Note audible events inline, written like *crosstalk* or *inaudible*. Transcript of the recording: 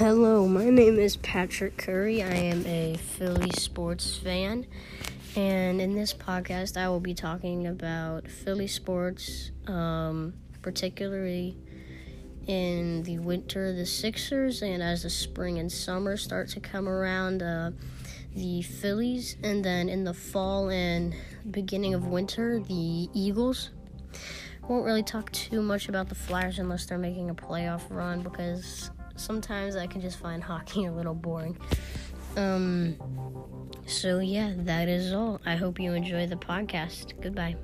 Hello, my name is Patrick Curry. I am a Philly sports fan. And in this podcast, I will be talking about Philly sports, um, particularly in the winter, the Sixers, and as the spring and summer start to come around, uh, the Phillies, and then in the fall and beginning of winter, the Eagles. Won't really talk too much about the Flyers unless they're making a playoff run because sometimes I can just find hockey *laughs* a little boring. Um, so yeah, that is all. I hope you enjoy the podcast. Goodbye.